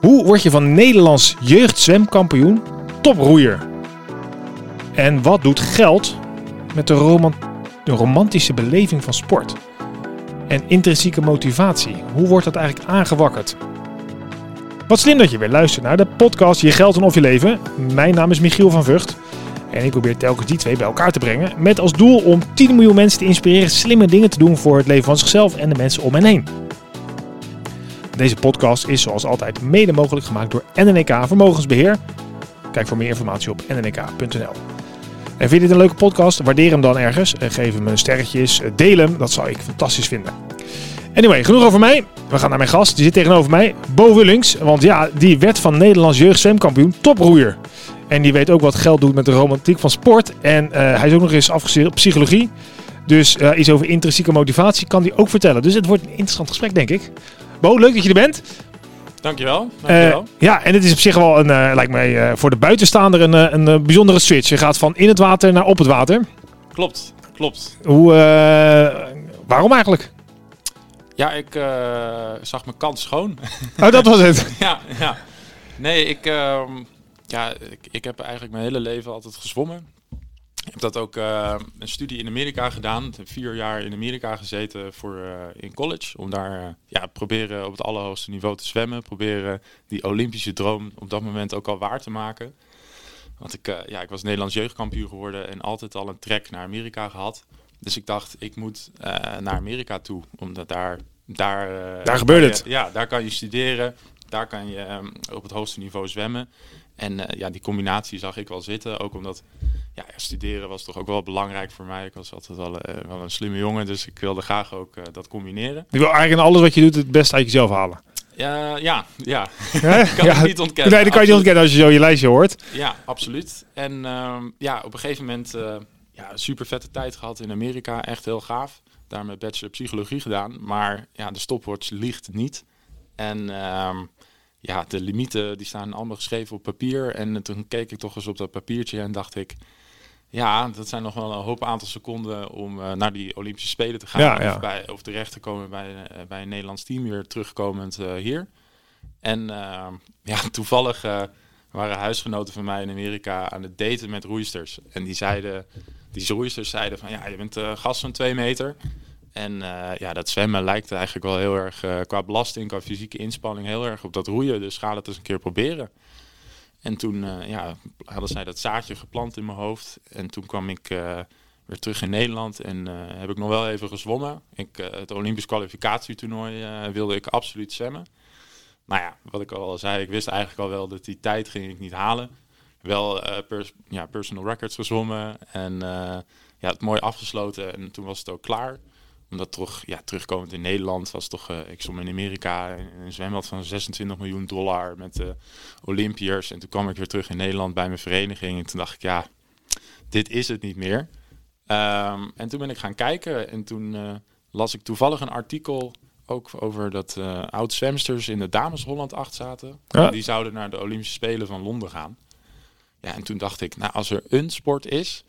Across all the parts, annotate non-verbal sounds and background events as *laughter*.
Hoe word je van Nederlands jeugdzwemkampioen toproeier? En wat doet geld met de, de romantische beleving van sport? En intrinsieke motivatie, hoe wordt dat eigenlijk aangewakkerd? Wat slim dat je weer luistert naar de podcast Je Geld en Of Je Leven. Mijn naam is Michiel van Vught. En ik probeer telkens die twee bij elkaar te brengen. Met als doel om 10 miljoen mensen te inspireren slimme dingen te doen voor het leven van zichzelf en de mensen om hen heen. Deze podcast is zoals altijd mede mogelijk gemaakt door NNK e Vermogensbeheer. Kijk voor meer informatie op nnk.nl. En vind je dit een leuke podcast? Waardeer hem dan ergens. Geef hem een sterretjes. Deel hem. Dat zou ik fantastisch vinden. Anyway, genoeg over mij. We gaan naar mijn gast. Die zit tegenover mij. Bo Wullings. Want ja, die werd van Nederlands jeugdzwemkampioen toproeier. En die weet ook wat geld doet met de romantiek van sport. En uh, hij is ook nog eens afgestudeerd op psychologie. Dus uh, iets over intrinsieke motivatie kan hij ook vertellen. Dus het wordt een interessant gesprek, denk ik. Bo, leuk dat je er bent. Dankjewel. Dankjewel. Uh, ja, en het is op zich wel, een, uh, lijkt mij, uh, voor de buitenstaander een, een bijzondere switch. Je gaat van in het water naar op het water. Klopt, klopt. Hoe, waarom eigenlijk? Ja, ik zag mijn kans schoon. *laughs* Oh, dat was het? *laughs* ja, ja. Nee, ik, ehm, ja, ik, ik heb eigenlijk mijn hele leven altijd gezwommen. Ik heb dat ook uh, een studie in Amerika gedaan. Vier jaar in Amerika gezeten voor, uh, in college. Om daar uh, ja, proberen op het allerhoogste niveau te zwemmen. Proberen die Olympische droom op dat moment ook al waar te maken. Want ik, ja, ik was Nederlands jeugdkampioen geworden en altijd al een trek naar Amerika gehad. Dus ik dacht, ik moet naar Amerika toe. Omdat daar... Daar, daar gebeurt je, het. Ja, daar kan je studeren. Daar kan je um, op het hoogste niveau zwemmen. En ja, die combinatie zag ik wel zitten. Ook omdat ja, studeren was toch ook wel belangrijk voor mij. Ik was altijd wel, uh, wel een slimme jongen, dus ik wilde graag ook uh, dat combineren. Je wil eigenlijk in alles wat je doet het beste uit jezelf halen. Ja, ja, ja. *laughs* kan ja, niet ontkennen. Nee, dat kan je niet ontkennen als je zo je lijstje hoort. Ja, absoluut. En um, ja, op een gegeven moment uh, ja, super vette tijd gehad in Amerika. Echt heel gaaf. Daar mijn bachelor psychologie gedaan. Maar ja, de stopwatch ligt niet. En um, ja, de limieten die staan allemaal geschreven op papier. En toen keek ik toch eens op dat papiertje en dacht ik... Ja, dat zijn nog wel een hoop aantal seconden om uh, naar die Olympische Spelen te gaan. Ja, ja. Of, bij, of terecht te komen bij, uh, bij een Nederlands team weer terugkomend uh, hier. En ja, *laughs* toevallig waren huisgenoten van mij in Amerika aan het daten met roeisters. En die zeiden, die roeisters zeiden van ja, je bent gast van twee meter. En ja, dat zwemmen lijkt eigenlijk wel heel erg qua belasting, qua fysieke inspanning heel erg op dat roeien. Dus ga het eens een keer proberen. En toen uh, ja, hadden zij dat zaadje geplant in mijn hoofd. En toen kwam ik weer terug in Nederland en heb ik nog wel even gezwommen. Ik, het Olympisch kwalificatietoernooi wilde ik absoluut zwemmen. Nou ja, wat ik al zei, ik wist eigenlijk al wel dat die tijd ging ik niet halen. Wel pers ja, personal records gezwommen en ja, het mooi afgesloten en toen was het ook klaar omdat toch, ja, terugkomend in Nederland was toch, uh, ik stond in Amerika in een zwembad van 26 miljoen dollar met de uh, Olympiërs. En toen kwam ik weer terug in Nederland bij mijn vereniging. En toen dacht ik, ja, dit is het niet meer. Um, en toen ben ik gaan kijken en toen uh, las ik toevallig een artikel ook over dat oud-zwemsters in de Dames Holland 8 zaten. Ja. Die zouden naar de Olympische Spelen van Londen gaan. Ja, en toen dacht ik, nou, als er een sport is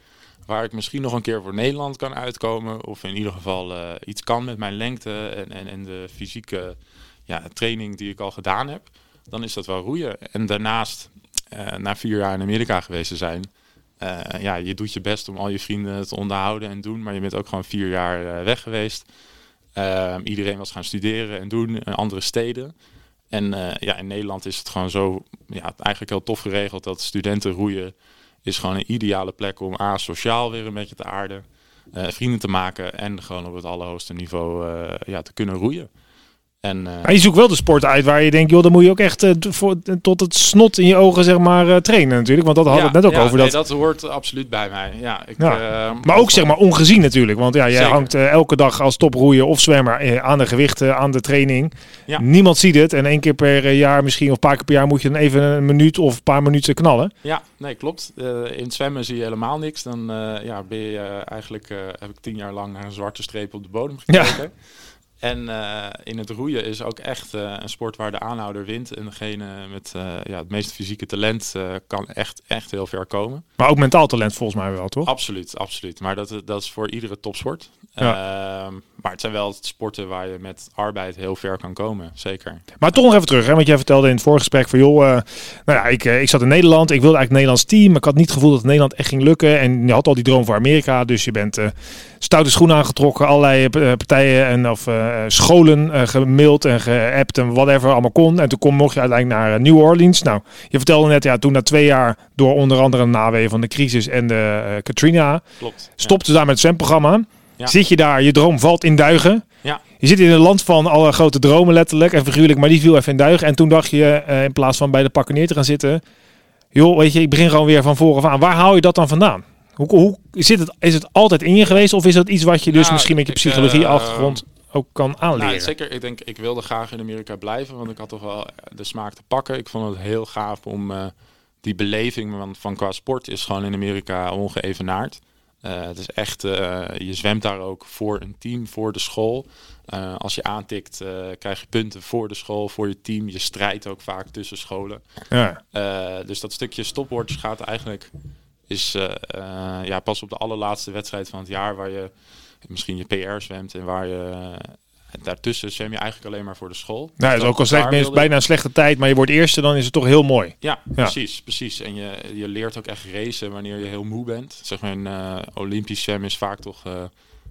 waar ik misschien nog een keer voor Nederland kan uitkomen. Of in ieder geval uh, iets kan met mijn lengte en, en, en de fysieke ja, training die ik al gedaan heb. Dan is dat wel roeien. En daarnaast, uh, na vier jaar in Amerika geweest te zijn. Uh, ja, je doet je best om al je vrienden te onderhouden en doen. Maar je bent ook gewoon vier jaar weg geweest. Ehm, iedereen was gaan studeren en doen in andere steden. En ja, in Nederland is het gewoon zo ja, eigenlijk heel tof geregeld dat studenten roeien is gewoon een ideale plek om A, sociaal weer een beetje te aarden, uh, vrienden te maken en gewoon op het allerhoogste niveau uh, ja, te kunnen roeien. En, uh, maar je zoekt wel de sport uit waar je denkt, joh, dan moet je ook echt uh, voor, tot het snot in je ogen zeg maar uh, trainen natuurlijk. Want dat hadden we ja, het net ook ja, over. Nee, dat... dat hoort absoluut bij mij. Ja, ik, ja. maar ook zeg maar ongezien natuurlijk. Want ja, jij Zeker. hangt elke dag als toproeier of zwemmer aan de gewichten, aan de training. Ja. Niemand ziet het. En één keer per jaar misschien of een paar keer per jaar moet je dan even een minuut of een paar minuten knallen. Ja, nee, klopt. in het zwemmen zie je helemaal niks. Dan ja, ben je eigenlijk, heb ik tien jaar lang naar een zwarte streep op de bodem gekeken. *laughs* En uh, in het roeien is ook echt uh, een sport waar de aanhouder wint. En degene met uh, ja, het meest fysieke talent kan echt, echt heel ver komen. Maar ook mentaal talent volgens mij wel, toch? Absoluut, absoluut. Maar dat, dat is voor iedere topsport. Ja. Ehm, maar het zijn wel sporten waar je met arbeid heel ver kan komen, zeker. Maar toch nog even terug, hè? want jij vertelde in het voorgesprek van... joh, nou ja, ik, ik zat in Nederland, ik wilde eigenlijk een Nederlands team. Ik had niet het gevoel dat Nederland echt ging lukken. En je had al die droom voor Amerika, dus je bent stoute schoenen aangetrokken. Allerlei partijen en of uh, scholen gemaild en geappt en whatever allemaal kon. En toen kom, mocht je uiteindelijk naar New Orleans. Nou, je vertelde net, ja, toen na twee jaar door onder andere naweeën van de crisis en de Katrina, Klopt, stopte daar met het zwemprogramma. Ja. Zit je daar, je droom valt in duigen. Ja. Je zit in een land van alle grote dromen letterlijk en figuurlijk, maar die viel even in duigen. En toen dacht je, in plaats van bij de pakken neer te gaan zitten, joh, weet je, ik begin gewoon weer van vooraf aan. Waar haal je dat dan vandaan? Hoe, hoe zit het, is het altijd in je geweest of is dat iets wat je dus Nou, misschien met je psychologie-achtergrond ook kan aanleren? Nou, zeker. Ik denk, ik wilde graag in Amerika blijven, want ik had toch wel de smaak te pakken. Ik vond het heel gaaf om uh, die beleving van, van qua sport is gewoon in Amerika ongeëvenaard. Uh, het is echt, je zwemt daar ook voor een team, voor de school. als je aantikt, krijg je punten voor de school, voor je team. Je strijdt ook vaak tussen scholen. Ja. dus dat stukje stopwatch gaat eigenlijk is uh, uh, ja, pas op de allerlaatste wedstrijd van het jaar waar je misschien je PR zwemt en waar je uh, daartussen zwem je eigenlijk alleen maar voor de school. Nou, het is ook al slecht, wilde... bijna een slechte tijd, maar je wordt eerste, dan is het toch heel mooi. Ja, ja. precies, precies. En je, je leert ook echt racen wanneer je heel moe bent. Zeg maar, een Olympisch zwem is vaak toch.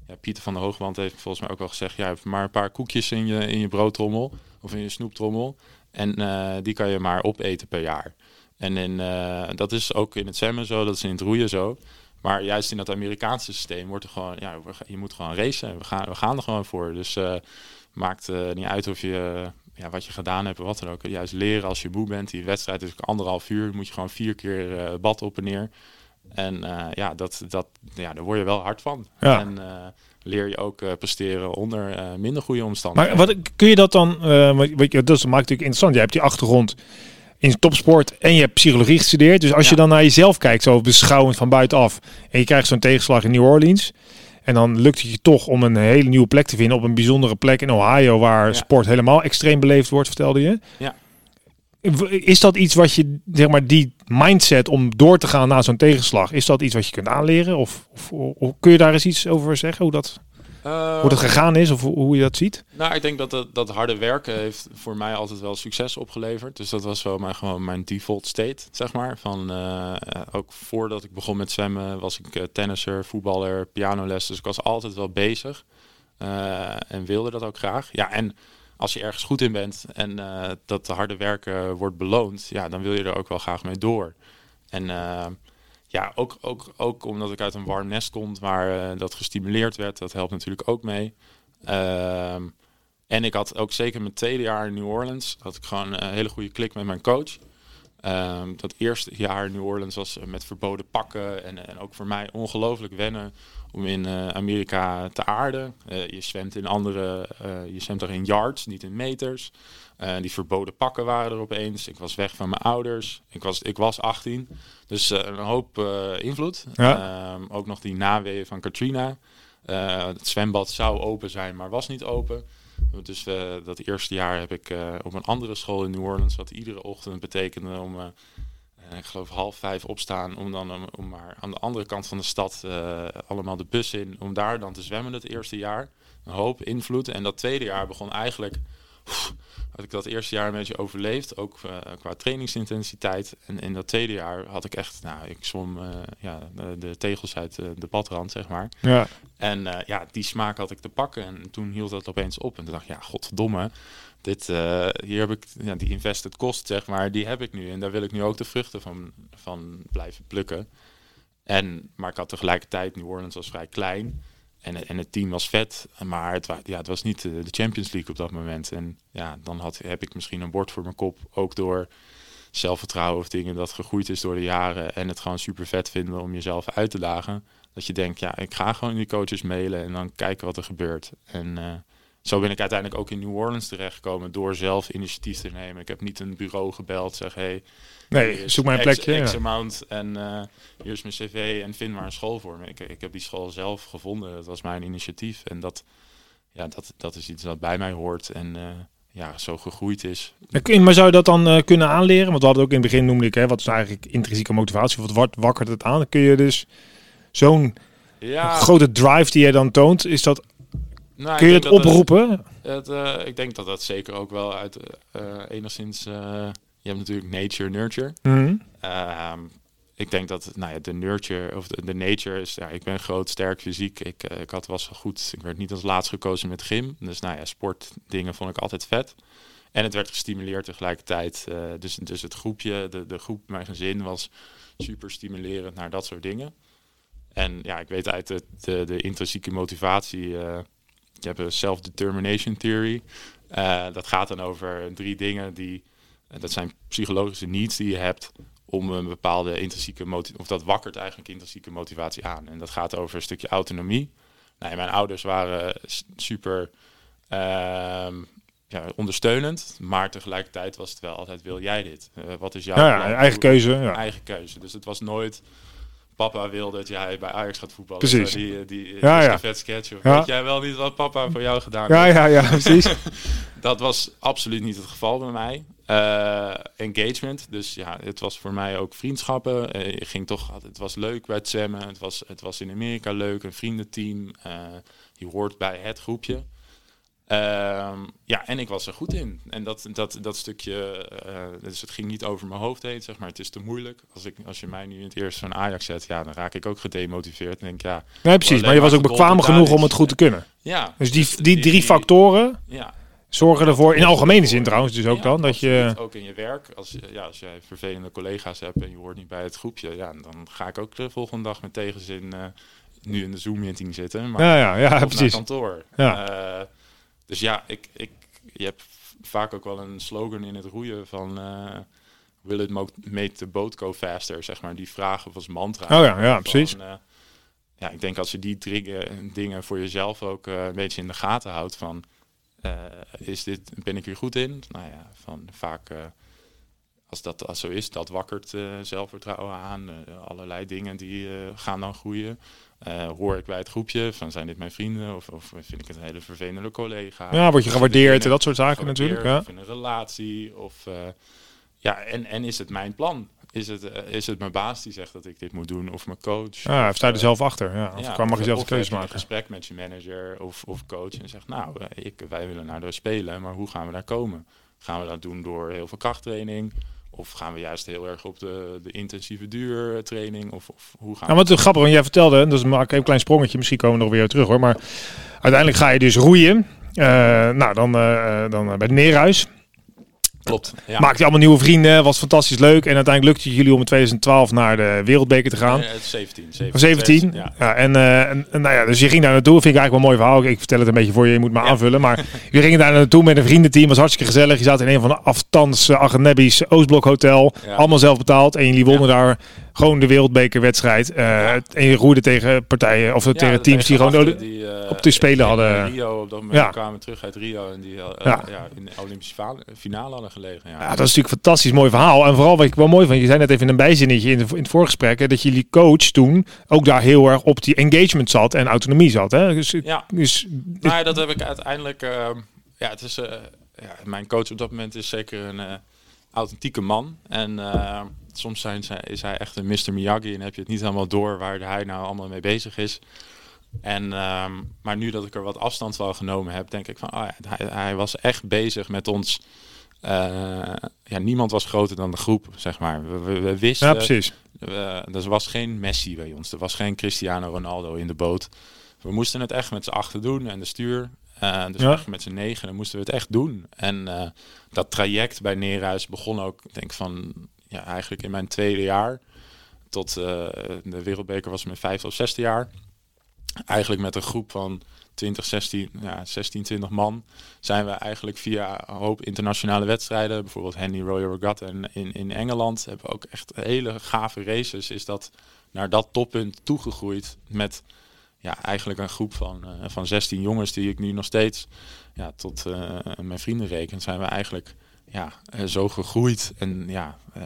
ja, Pieter van der Hoogwand heeft volgens mij ook al gezegd: ja, maar een paar koekjes in je, in je broodtrommel of in je snoeptrommel. En die kan je maar opeten per jaar. En in, uh, dat is ook in het zwemmen zo, dat is in het roeien zo. Maar juist in dat Amerikaanse systeem wordt er gewoon, ja, je moet gewoon racen. We gaan, we gaan er gewoon voor. Dus uh, maakt uh, niet uit of je, ja, wat je gedaan hebt, wat dan ook. Juist leren als je moe bent. Die wedstrijd is anderhalf uur, moet je gewoon vier keer bad op en neer. En ja, dat, dat, ja, daar word je wel hard van. Ja. En leer je ook presteren onder minder goede omstandigheden. Maar wat, kun je dat dan, je, dat maakt natuurlijk interessant. Je hebt die achtergrond in topsport en je hebt psychologie gestudeerd. Dus als Ja. je dan naar jezelf kijkt, zo beschouwend van buitenaf, en je krijgt zo'n tegenslag in New Orleans, en dan lukt het je toch om een hele nieuwe plek te vinden op een bijzondere plek in Ohio, waar Ja. sport helemaal extreem beleefd wordt, vertelde je. Ja. Is dat iets wat je, zeg maar, die mindset om door te gaan na zo'n tegenslag, is dat iets wat je kunt aanleren? Of, of, of kun je daar eens iets over zeggen, hoe dat, hoe dat gegaan is, of hoe, je dat ziet? Nou, ik denk dat, dat dat harde werken heeft voor mij altijd wel succes opgeleverd. Dus dat was wel mijn, gewoon mijn default state, zeg maar. Van, eh, eh, ook voordat ik begon met zwemmen was ik eh, tennisser, voetballer, pianoles. Dus ik was altijd wel bezig. Eh, en wilde dat ook graag. Ja, en als je ergens goed in bent en eh, dat harde werken wordt beloond, ja, dan wil je er ook wel graag mee door. En eh, ja, ook, ook, ook omdat ik uit een warm nest kom waar eh, dat gestimuleerd werd, dat helpt natuurlijk ook mee. Ehm, en ik had ook zeker mijn tweede jaar in New Orleans, had ik gewoon een hele goede klik met mijn coach. Ehm, dat eerste jaar in New Orleans was eh, met verboden pakken en, en ook voor mij ongelooflijk wennen om in eh, Amerika te aarden. Eh, je zwemt in andere, eh, je zwemt er in yards, niet in meters. Eh, die verboden pakken waren er opeens. Ik was weg van mijn ouders. Ik was, ik was 18. Dus eh, een hoop eh, invloed. Ja. Ehm, ook nog die naweeën van Katrina. Eh, het zwembad zou open zijn, maar was niet open. Dus eh, dat eerste jaar heb ik eh, op een andere school in New Orleans, wat iedere ochtend betekende om, eh, ik geloof half vijf opstaan, om dan om, maar aan de andere kant van de stad allemaal de bus in, om daar dan te zwemmen het eerste jaar. Een hoop invloed. En dat tweede jaar begon eigenlijk, had ik dat eerste jaar een beetje overleefd, ook eh, qua trainingsintensiteit. En in dat tweede jaar had ik echt, nou, ik zwom eh, ja, de, de tegels uit de badrand, zeg maar. Ja. En eh, ja, die smaak had ik te pakken. En toen hield dat opeens op. En toen dacht ik, ja, godverdomme. Dit, hier heb ik, ja, die invested cost, zeg maar, die heb ik nu. En daar wil ik nu ook de vruchten van, van blijven plukken. En, maar ik had tegelijkertijd, New Orleans was vrij klein. En, en het team was vet. Maar het, ja, het was niet eh, de Champions League op dat moment. En ja, dan had, heb ik misschien een bord voor mijn kop. Ook door zelfvertrouwen of dingen dat gegroeid is door de jaren. En het gewoon super vet vinden om jezelf uit te dagen. Dat je denkt, ja, ik ga gewoon die coaches mailen en dan kijken wat er gebeurt. En eh, zo ben ik uiteindelijk ook in New Orleans terechtgekomen door zelf initiatief te nemen. Ik heb niet een bureau gebeld, zeg hey, Nee, zoek maar een plekje. X amount en eh, hier is mijn cv en vind maar een school voor me. Ik, ik heb die school zelf gevonden, dat was mijn initiatief. En dat, ja, dat, dat is iets dat bij mij hoort en ja, zo gegroeid is. Maar zou je dat dan kunnen aanleren? Want we hadden ook in het begin noemde ik, hè, wat is eigenlijk intrinsieke motivatie? Wat, wat wakkert het aan? Dan kun je dus zo'n ja. grote drive die jij dan toont, is dat nou, Kun je het oproepen? Het, ik denk dat dat zeker ook wel uit enigszins. je hebt natuurlijk nature, nurture. Mm ik denk dat nou ja, de nurture of de, de, nature is. Ja, ik ben groot, sterk, fysiek. Ik, uh, ik had was goed. Ik werd niet als laatst gekozen met gym. Dus nou ja, sportdingen vond ik altijd vet. En het werd gestimuleerd tegelijkertijd. Uh, dus, dus het groepje, de, de groep, mijn gezin was super stimulerend naar dat soort dingen. En ja, ik weet uit de, de, de intrinsieke motivatie. Uh, je hebt een self-determination theory. dat gaat dan over drie dingen die. dat zijn psychologische needs die je hebt om een bepaalde intrinsieke motivatie, of dat wakkert eigenlijk intrinsieke motivatie aan. En dat gaat over een stukje autonomie. Nou, mijn ouders waren super uh, ja, ondersteunend, maar tegelijkertijd was het wel altijd, wil jij dit? Uh, wat is jouw ja, eigen keuze? Ja. Eigen keuze. Dus het was nooit, papa wil dat jij bij Ajax gaat voetballen. Precies. Die, die, ja, ja. vet sketch. Of weet jij wel niet wat papa voor jou gedaan heeft? Ja, ja, ja, precies. *laughs* dat was absoluut niet het geval bij mij. Uh, engagement. Dus ja, het was voor mij ook vriendschappen. Uh, je ging toch, het was leuk bij het zwemmen. Het was, het was in Amerika leuk, een vriendenteam. Uh, je hoort bij het groepje. Ehm, ja, en ik was er goed in. En dat, dat, dat stukje, dus het ging niet over mijn hoofd heen, zeg maar. Het is te moeilijk. Als, ik, als je mij nu in het eerste van Ajax zet, ja, dan raak ik ook gedemotiveerd. En denk ja. Nee, precies. Maar je was ook bekwaam genoeg om het goed te kunnen. Ja. Dus die, die, die drie factoren. Ja zorgen ervoor, in algemene zin trouwens, dus ook dan, dat je... Ook in je werk, als, ja, als jij vervelende collega's hebt en je hoort niet bij het groepje, ja, dan ga ik ook de volgende dag met tegenzin uh, nu in de Zoom-meeting zitten, maar ja, ja, ja, precies. kantoor. Ja. Uh, dus ja, ik, ik, je hebt vaak ook wel een slogan in het roeien van... Uh, Will it make the boat go faster, zeg maar. Die vragen als mantra. Oh ja, ja, precies. ja, ik denk als je die drie dingen voor jezelf ook een beetje in de gaten houdt van is dit, ben ik hier goed in? Nou ja, van vaak als dat als zo is, dat wakkert uh, zelfvertrouwen aan. allerlei dingen die gaan dan groeien. Hoor ik bij het groepje van zijn dit mijn vrienden of, of vind ik het een hele vervelende collega? Ja, word je gewaardeerd en dat soort zaken natuurlijk. Ja. Of in een relatie of ja, en, en is het mijn plan? Is het, uh, is het mijn baas die zegt dat ik dit moet doen of mijn coach? Ja, of sta je er zelf achter? Ja, of ja, kan mag je zelf de keuze maken? een gesprek met je manager of, of coach en zegt, nou, ik, wij willen naar de Spelen, maar hoe gaan we daar komen? Gaan we dat doen door heel veel krachttraining? Of gaan we juist heel erg op de, de intensieve duurtraining? Of, of hoe gaan ja, wat grappig, want jij vertelde, dus maak ik een klein sprongetje, misschien komen we nog weer terug hoor. Maar uiteindelijk ga je dus roeien. Uh, nou, dan, dan bij het Neerhuis. Klopt. Ja. Maakte allemaal nieuwe vrienden, was fantastisch leuk. En uiteindelijk lukte jullie om in 2012 naar de Wereldbeker te gaan. Nee, 17. 17. 17. ja. ja en, uh, en, nou ja, dus je ging daar naartoe. Vind ik eigenlijk wel een mooi verhaal. Ik vertel het een beetje voor je, je moet maar aanvullen. Maar *laughs* je ging daar naartoe met een vriendenteam. Was hartstikke gezellig. Je zat in een van de afstands uh, Oostblok Hotel. Allemaal zelf betaald. En jullie wonnen daar gewoon de wereldbekerwedstrijd. Uh, En je roerde tegen partijen of tegen teams die gewoon uh, op de spelen hadden. Rio op dat moment kwamen terug uit Rio en die uh, ja. in de Olympische finale hadden gelegen. Ja. dat is natuurlijk een fantastisch mooi verhaal. En vooral wat ik wel mooi vond, je zei net even in een bijzinnetje in, de, in het voorgesprek, dat jullie coach toen ook daar heel erg op die engagement zat en autonomie zat. Hè? Dus, ja, dus, nou, dat heb ik uiteindelijk. Ehm, ja, het is, ja, mijn coach op dat moment is zeker een authentieke man. En soms zijn zij, is hij echt een Mr. Miyagi en heb je het niet helemaal door waar hij nou allemaal mee bezig is. En, ehm, maar nu dat ik er wat afstand van genomen heb, denk ik van, oh ja, hij, hij, was echt bezig met ons. Uh, ja, niemand was groter dan de groep, zeg maar. We, we, wisten. Ja, precies. er was geen Messi bij ons. Er was geen Cristiano Ronaldo in de boot. We moesten het echt met z'n achter doen en de stuur. Uh, dus echt met z'n negen moesten we het echt doen. En uh, dat traject bij Neerhuis begon ook, denk van ja, eigenlijk in mijn tweede jaar. Tot uh, de wereldbeker was mijn vijfde of zesde jaar. Eigenlijk met een groep van 20, 16, ja, 16, 20 man zijn we eigenlijk via een hoop internationale wedstrijden, bijvoorbeeld Henry Royal Regatta in, in, in Engeland, hebben we ook echt hele gave races. Is dat naar dat toppunt toegegroeid met ja, eigenlijk een groep van, uh, van 16 jongens die ik nu nog steeds ja, tot uh, mijn vrienden reken. Zijn we eigenlijk ja, eh, zo gegroeid. En ja, eh,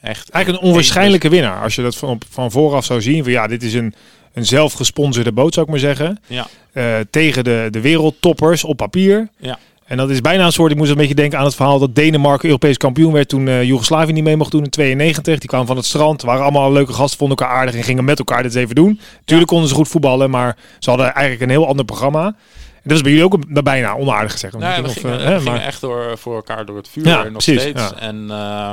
echt... Eigenlijk een onwaarschijnlijke winnaar. Als je dat van, van vooraf zou zien. Van ja, dit is een, een zelfgesponsorde boot, zou ik maar zeggen. Ja. Eh, tegen de, de wereldtoppers op papier. Ja. En dat is bijna een soort, ik moest een beetje denken aan het verhaal dat Denemarken Europees kampioen werd toen uh, Joegoslavië niet mee mocht doen in 92. Die kwamen van het strand, waren allemaal leuke gasten, vonden elkaar aardig en gingen met elkaar dit even doen. Tuurlijk konden ze goed voetballen, maar ze hadden eigenlijk een heel ander programma. En dat is bij jullie ook bijna onaardig gezegd. We, of, gingen, uh, we gingen echt door voor elkaar door het vuur Ja, nog precies, steeds. ja. En uh,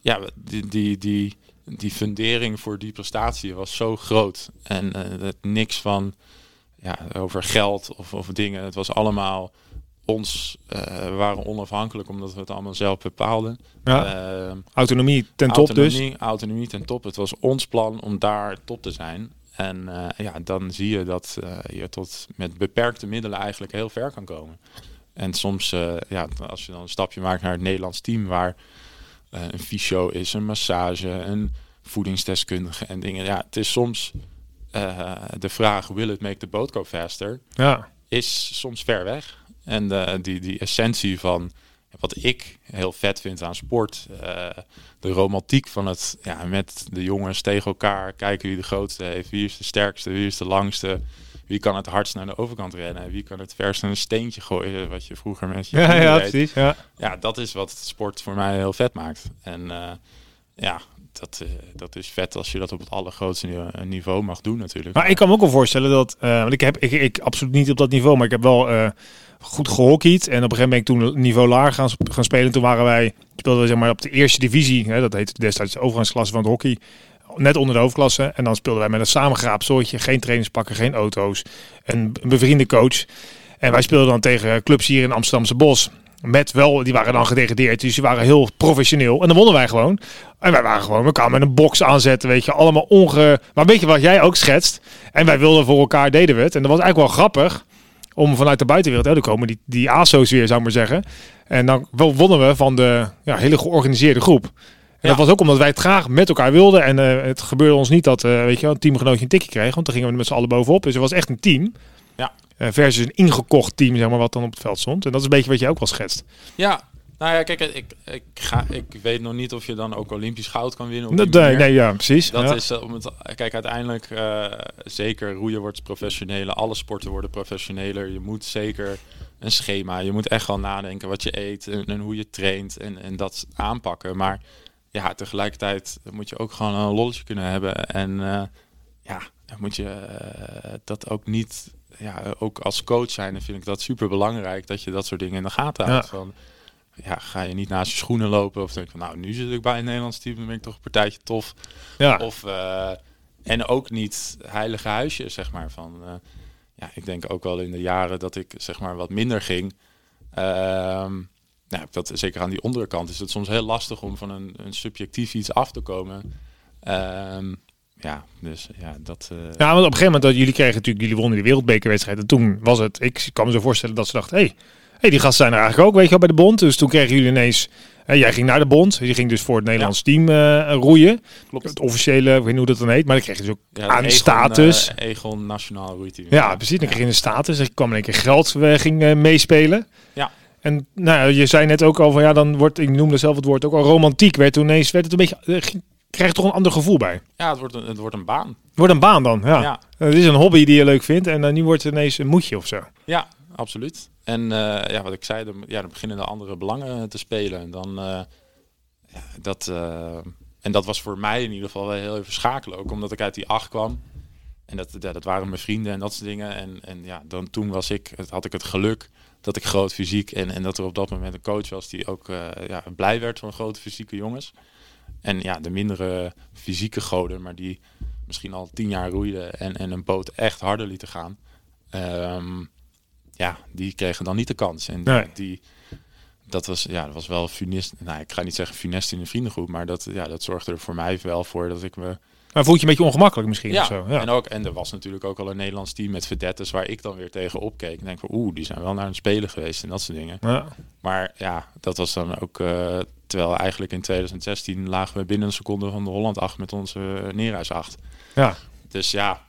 ja, die, die, die, die fundering voor die prestatie was zo groot. En het niks van ja, over geld of, of dingen. Het was allemaal ons. Uh, we waren onafhankelijk omdat we het allemaal zelf bepaalden. Ja. Uh, autonomie ten top dus. autonomie, ten top. Het was ons plan om daar top te zijn. En uh, ja, dan zie je dat je tot met beperkte middelen eigenlijk heel ver kan komen. En soms, ja, als je dan een stapje maakt naar het Nederlands team, waar een fysio is, een massage, een voedingsdeskundige en dingen. Ja, het is soms de vraag: will it make the boat go faster? Ja. Is soms ver weg. En die, die essentie van wat ik heel vet vind aan sport. Uh, de romantiek van het ja, met de jongens tegen elkaar. Kijken wie de grootste heeft. Wie is de sterkste, wie is de langste. Wie kan het hardst naar de overkant rennen. Wie kan het verst een steentje gooien. Wat je vroeger met je Ja, ja precies. Ja. ja, dat is wat sport voor mij heel vet maakt. En uh, ja, dat, uh, dat is vet als je dat op het allergrootste niveau mag doen natuurlijk. Maar ik kan me ook wel voorstellen dat, uh, want ik heb ik, ik absoluut niet op dat niveau, maar ik heb wel goed gehockeyd en op een gegeven moment ben ik toen niveau lager gaan, gaan spelen. Toen waren wij, speelden we zeg maar op de eerste divisie, hè, dat heette destijds de overgangsklasse van het hockey, net onder de hoofdklasse. En dan speelden wij met een samengeraapt soortje, geen trainingspakken, geen auto's, een bevriende coach. En wij speelden dan tegen clubs hier in Amsterdamse Bos. Met wel, die waren dan gedegradeerd, dus die waren heel professioneel. En dan wonnen wij gewoon. En wij waren gewoon, we kwamen met een box aanzetten, weet je, allemaal onge... Maar weet je wat jij ook schetst? En wij wilden voor elkaar, deden we het. En dat was eigenlijk wel grappig, om vanuit de buitenwereld, dan komen die, die ASO's weer, zou ik maar zeggen. En dan wonnen we van de ja, hele georganiseerde groep. En Ja. dat was ook omdat wij het graag met elkaar wilden. En uh, het gebeurde ons niet dat, uh, weet je, een teamgenootje een tikje kreeg. Want dan gingen we met z'n allen bovenop. Dus het was echt een team. Ja. Uh, versus een ingekocht team, zeg maar, wat dan op het veld stond. En dat is een beetje wat jij ook wel schetst. Ja, nou ja, kijk, ik, ik, ga, ik weet nog niet of je dan ook Olympisch goud kan winnen. Nee, nee, nee, ja, precies. Dat ja. is uh, om het. Kijk, uiteindelijk, uh, zeker roeien wordt professioneler. Alle sporten worden professioneler. Je moet zeker een schema. Je moet echt wel nadenken wat je eet en, en hoe je traint en, en dat aanpakken. Maar ja, tegelijkertijd moet je ook gewoon een lolletje kunnen hebben. En uh, ja, dan moet je uh, dat ook niet. Ja, ook als coach zijn, vind ik dat super belangrijk dat je dat soort dingen in de gaten houdt. Ja. Van, ja, ga je niet naast je schoenen lopen of denk van nou, nu zit ik bij een Nederlands team, dan ben ik toch een partijtje tof. Ja. Of, uh, en ook niet heilige huisjes, zeg maar. Van, uh, ja, ik denk ook wel in de jaren dat ik zeg maar wat minder ging. Uh, nou, dat, zeker aan die onderkant is het soms heel lastig om van een, een subjectief iets af te komen. Um, ja, dus ja, dat... Uh... Ja, want op een gegeven moment dat jullie kregen natuurlijk, jullie wonnen die wereldbekerwedstrijd. En toen was het, ik kan me zo voorstellen dat ze dachten, hé, hey, hey, die gasten zijn er eigenlijk ook, weet je wel, bij de bond. Dus toen kregen jullie ineens, uh, jij ging naar de bond. Je ging dus voor het Nederlands ja. team uh, roeien. Klopt. Het officiële, ik weet niet hoe dat dan heet, maar dan kreeg je dus ook ja, aan Egon, status. Egon Nationaal Roeiteam. Ja, precies. Dan kreeg je een status. Er kwam in één keer geld, ging meespelen. Ja. En nou, je zei net ook al van ja, dan wordt, ik noemde zelf het woord ook al romantiek. Werd toen ineens, werd het een beetje, uh, krijg je toch een ander gevoel bij. Ja, het wordt een, het wordt een baan. Het wordt een baan dan, ja. ja. Het is een hobby die je leuk vindt en dan nu wordt het ineens een moedje of zo. Ja, absoluut. En uh, ja, wat ik zei, dan, ja, dan beginnen de andere belangen te spelen. En dan, uh, ja, dat, uh, en dat was voor mij in ieder geval wel heel even schakelen. Ook omdat ik uit die acht kwam. En dat, ja, dat waren mijn vrienden en dat soort dingen. En, en ja, dan toen was ik, had ik het geluk dat ik groot fysiek en, en dat er op dat moment een coach was die ook ja, blij werd van grote fysieke jongens. En ja, de mindere fysieke goden, maar die misschien al tien jaar roeiden en, en een boot echt harder lieten gaan. Um, ja, die kregen dan niet de kans. En nee. die, dat was, ja, dat was wel funest. Nou, ik ga niet zeggen funest in een vriendengroep, maar dat, ja, dat zorgde er voor mij wel voor dat ik me. Maar voel je een beetje ongemakkelijk misschien ja, of zo? Ja, en, ook, en er was natuurlijk ook al een Nederlands team met vedettes waar ik dan weer tegen opkeek. En denk van, oeh, die zijn wel naar een spelen geweest en dat soort dingen. Ja. Maar ja, dat was dan ook, uh, terwijl eigenlijk in 2016 lagen we binnen een seconde van de Holland 8 met onze Neerhuis 8. Ja. Dus ja,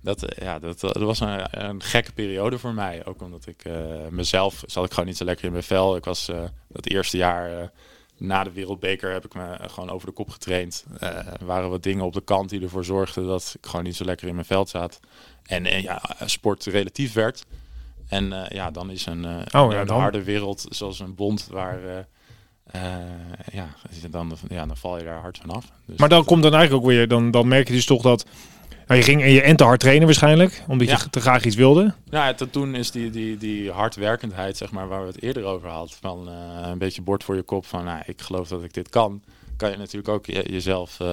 Dat, eh, ja, dat, dat was een, een gekke periode voor mij. Ook omdat ik eh, mezelf zat ik gewoon niet zo lekker in mijn vel. Ik was uh, dat eerste jaar uh, na de Wereldbeker heb ik me gewoon over de kop getraind. er waren wat dingen op de kant die ervoor zorgden dat ik gewoon niet zo lekker in mijn veld zat. En, en ja, sport relatief werd. En ja, dan is een, oh, ja, een dan... harde wereld zoals een bond waar ja, dan, ja, dan val je daar hard vanaf. Dus maar dan komt dan eigenlijk ook weer, dan, dan merk je dus toch dat nou, je ging en je en te hard trainen waarschijnlijk, omdat je te graag iets wilde. Ja, tot toen is die, die, die hardwerkendheid, zeg maar, waar we het eerder over hadden, van uh, een beetje bord voor je kop van, nou, ik geloof dat ik dit kan, kan je natuurlijk ook jezelf uh,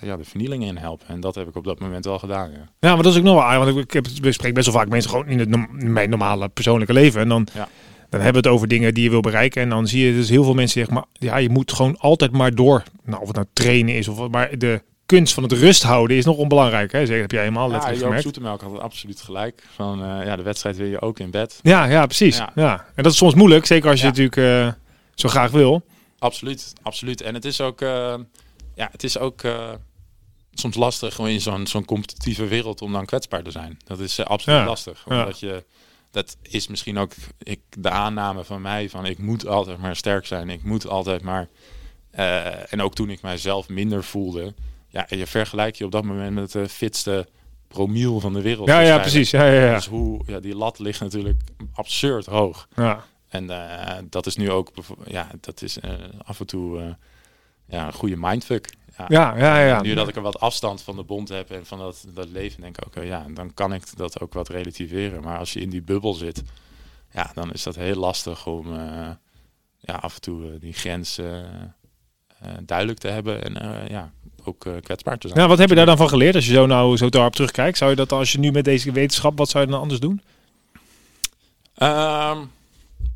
ja, de vernieling in helpen. En dat heb ik op dat moment wel gedaan. Ja, ja maar dat is ook nog wel aardig, want ik, ik heb, bespreek best wel vaak mensen gewoon in, het, in mijn normale persoonlijke leven. En dan, ja. dan hebben we het over dingen die je wil bereiken. En dan zie je dus heel veel mensen zeggen, maar ja, je moet gewoon altijd maar door. Nou, of het nou trainen is of wat, maar de kunst van het rust houden is nog onbelangrijk. Hè? Zeg, heb jij helemaal letterlijk ja, gemerkt. Zoetemelk had het absoluut gelijk. Van uh, ja, de wedstrijd wil je ook in bed. Ja, ja precies. Ja. En dat is soms moeilijk, zeker als je natuurlijk uh, zo graag wil. Absoluut, absoluut. En het is ook, uh, ja, het is ook soms lastig in zo'n zo'n competitieve wereld om dan kwetsbaar te zijn. Dat is absoluut lastig, omdat je dat is misschien ook ik, de aanname van mij van ik moet altijd maar sterk zijn. Ik moet altijd maar. en ook toen ik mijzelf minder voelde, ja, je vergelijkt je op dat moment met de fitste promiel van de wereld. Ja, ja, precies. Ja, ja, ja. Dus hoe, ja, die lat ligt natuurlijk absurd hoog. Ja. En uh, dat is nu ook, ja, dat is uh, af en toe uh, ja, een goede mindfuck. Ja, ja, ja. ja. Nu dat ik er wat afstand van de bond heb en van dat, dat leven, denk ik ook, ja, dan kan ik dat ook wat relativeren. Maar als je in die bubbel zit, ja, dan is dat heel lastig om ja, af en toe die grens duidelijk te hebben. En ja, ook uh, kwetsbaar te zijn. Ja, wat heb je daar dan van geleerd als je zo nou zo daarop terugkijkt? Zou je dat als je nu met deze wetenschap, wat zou je dan anders doen? Um,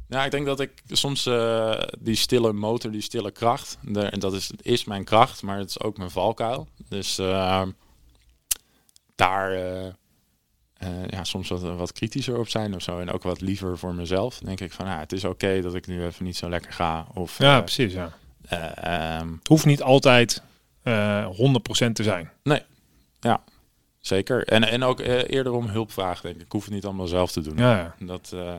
ja, ik denk dat ik soms uh, die stille motor, die stille kracht, en dat is, is mijn kracht, maar het is ook mijn valkuil. Dus uh, daar uh, ja, soms wat, wat kritischer op zijn of zo. En ook wat liever voor mezelf. denk ik van, ja, het is oké dat ik nu even niet zo lekker ga. Of, ja, precies, ja. Um, Hoeft niet altijd uh, eh, 100% te zijn. Nee, ja, zeker. En, en ook uh, eerder om hulp vragen, denk ik. Ik hoef het niet allemaal zelf te doen. Ja, ja. Dat uh,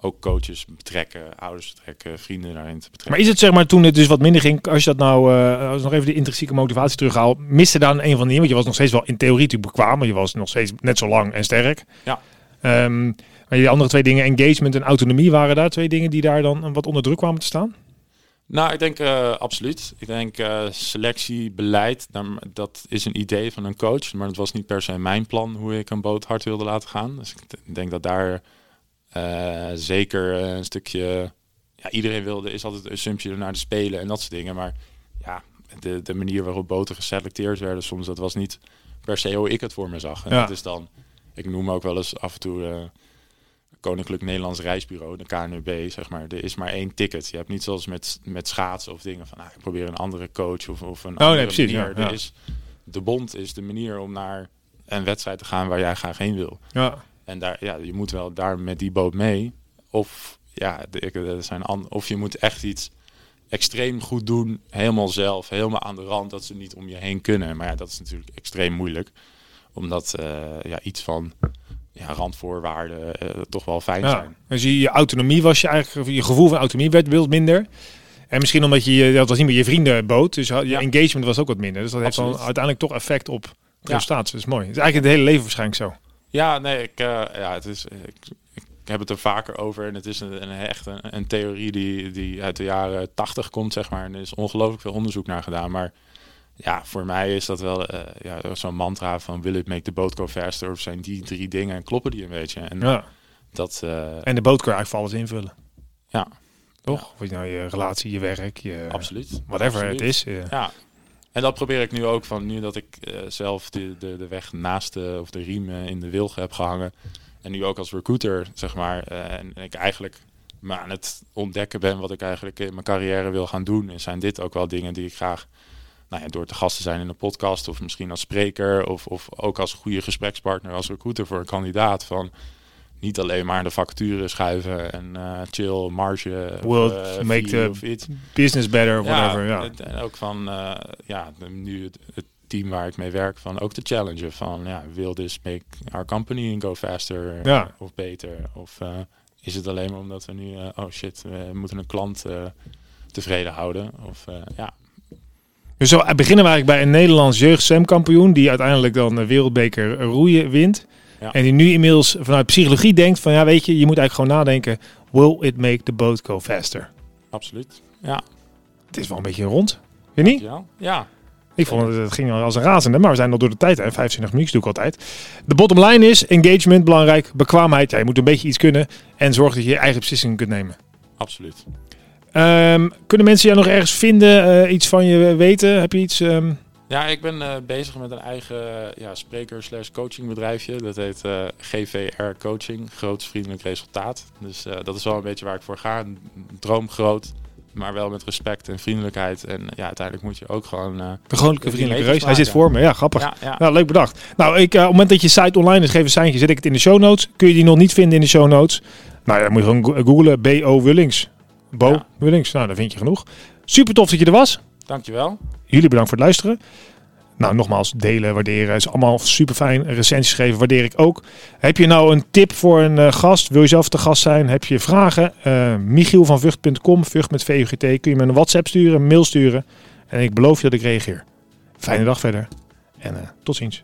ook coaches betrekken, ouders betrekken, vrienden daarin te betrekken. Maar is het zeg maar toen het dus wat minder ging, als je dat nou, uh, als nog even de intrinsieke motivatie terughaalt, miste dan een van die, want je was nog steeds wel in theorie natuurlijk bekwaam, maar je was nog steeds net zo lang en sterk. Ja. Um, maar die andere twee dingen, engagement en autonomie, waren daar twee dingen die daar dan wat onder druk kwamen te staan? Nou, ik denk uh, absoluut. Ik denk uh, selectie, beleid, dat is een idee van een coach. Maar het was niet per se mijn plan hoe ik een boot hard wilde laten gaan. Dus ik denk dat daar uh, zeker een stukje... Ja, iedereen wilde, is altijd een assumptie naar de spelen en dat soort dingen. Maar ja, de, de manier waarop boten geselecteerd werden soms, dat was niet per se hoe ik het voor me zag. En ja. dat is dan, ik noem ook wel eens af en toe Koninklijk Nederlands Reisbureau, de KNUB, zeg maar. Er is maar één ticket. Je hebt niet zoals met, met schaatsen of dingen van, ah, ik probeer een andere coach of, of een oh, andere nee, precies, manier. Ja, Is, de bond is de manier om naar een wedstrijd te gaan waar jij graag heen wil. Ja. En daar, ja, je moet wel daar met die boot mee. Of, ja, er zijn of je moet echt iets extreem goed doen, helemaal zelf, helemaal aan de rand, dat ze niet om je heen kunnen. Maar ja, dat is natuurlijk extreem moeilijk. Omdat uh, ja, iets van ja, randvoorwaarden uh, toch wel fijn ja. zijn. Dus je, je autonomie was je eigenlijk, je gevoel van autonomie werd veel minder. En misschien omdat je, dat was niet meer je vrienden boot, dus je ja. engagement was ook wat minder. Dus dat heeft dan uiteindelijk toch effect op prestatie. Dat is mooi. Het is eigenlijk het hele leven waarschijnlijk zo. Ja, nee, ik, uh, ja, het is, ik, ik, heb het er vaker over en het is een, een echt een, een, theorie die, die uit de jaren tachtig komt, zeg maar. En er is ongelooflijk veel onderzoek naar gedaan, maar ja, voor mij is dat wel uh, ja, zo'n mantra van will it make the boat go faster? Of zijn die drie dingen en kloppen die een beetje? En, ja. dat, uh, en de boot kan je eigenlijk alles invullen. Ja. Toch? Ja. Of je nou je relatie, je werk, je... Absoluut. Whatever het is. Ja. ja. En dat probeer ik nu ook van, nu dat ik uh, zelf de, de, de weg naast de, of de riem in de wilgen heb gehangen. En nu ook als recruiter, zeg maar. en ik eigenlijk maar aan het ontdekken ben wat ik eigenlijk in mijn carrière wil gaan doen. En zijn dit ook wel dingen die ik graag nou ja, door te gast te zijn in een podcast of misschien als spreker of, of ook als goede gesprekspartner, als recruiter voor een kandidaat van niet alleen maar de vacature schuiven en uh, chill, marge, Will uh, make the business better, whatever. Ja, ja. En ook van, uh, ja, nu het, het, team waar ik mee werk van ook te challengen van ja, wil this make our company go faster Ja. of beter of eh, is het alleen maar omdat we nu eh, oh shit we moeten een klant eh, tevreden houden of eh, ja Dus zo beginnen we eigenlijk bij een Nederlands jeugd-zwemkampioen die uiteindelijk dan de wereldbeker roeien wint. Ja. En die nu inmiddels vanuit psychologie denkt van ja weet je, je moet eigenlijk gewoon nadenken, will it make the boat go faster? absoluut ja Het is wel een beetje rond. Weet je niet? ja ja Ik vond het, het ging als een razende, maar we zijn nog door de tijd. Hè? 25 minuten doe ik altijd. De bottom line is engagement belangrijk, bekwaamheid. Ja, je moet een beetje iets kunnen en zorg dat je je eigen beslissingen kunt nemen. absoluut Ehm, kunnen mensen jou nog ergens vinden, eh, iets van je weten? Heb je iets? ehm, Ja, ik ben eh, bezig met een eigen eh, ja, spreker slash coachingbedrijfje. Dat heet GVR Coaching, groots vriendelijk resultaat. Dus dat is wel een beetje waar ik voor ga. Een droom groot, maar wel met respect en vriendelijkheid. En ja, uiteindelijk moet je ook gewoon... de Grootlijke Die Vriendelijke Reus. Hij zit voor me. Ja, grappig. ja, ja, Nou, leuk bedacht. Nou, ik, op het moment dat je site online is, geef een seintje, zet ik het in de show notes. Kun je die nog niet vinden in de show notes? Nou ja, dan moet je gewoon go- googlen. B.O. Willings. Bo Ja. Willings. Nou, dan vind je genoeg. Super tof dat je er was. dankjewel. Jullie bedankt voor het luisteren. Nou, nogmaals, delen, waarderen. is allemaal super fijn. Recensies geven, waardeer ik ook. Heb je nou een tip voor een eh, gast? Wil je zelf te gast zijn? Heb je vragen? Eh Michiel van Vught.com, Vught met VUGT. Kun je me een WhatsApp sturen, een mail sturen. En ik beloof je dat ik reageer. Fijne dag verder. En eh, tot ziens.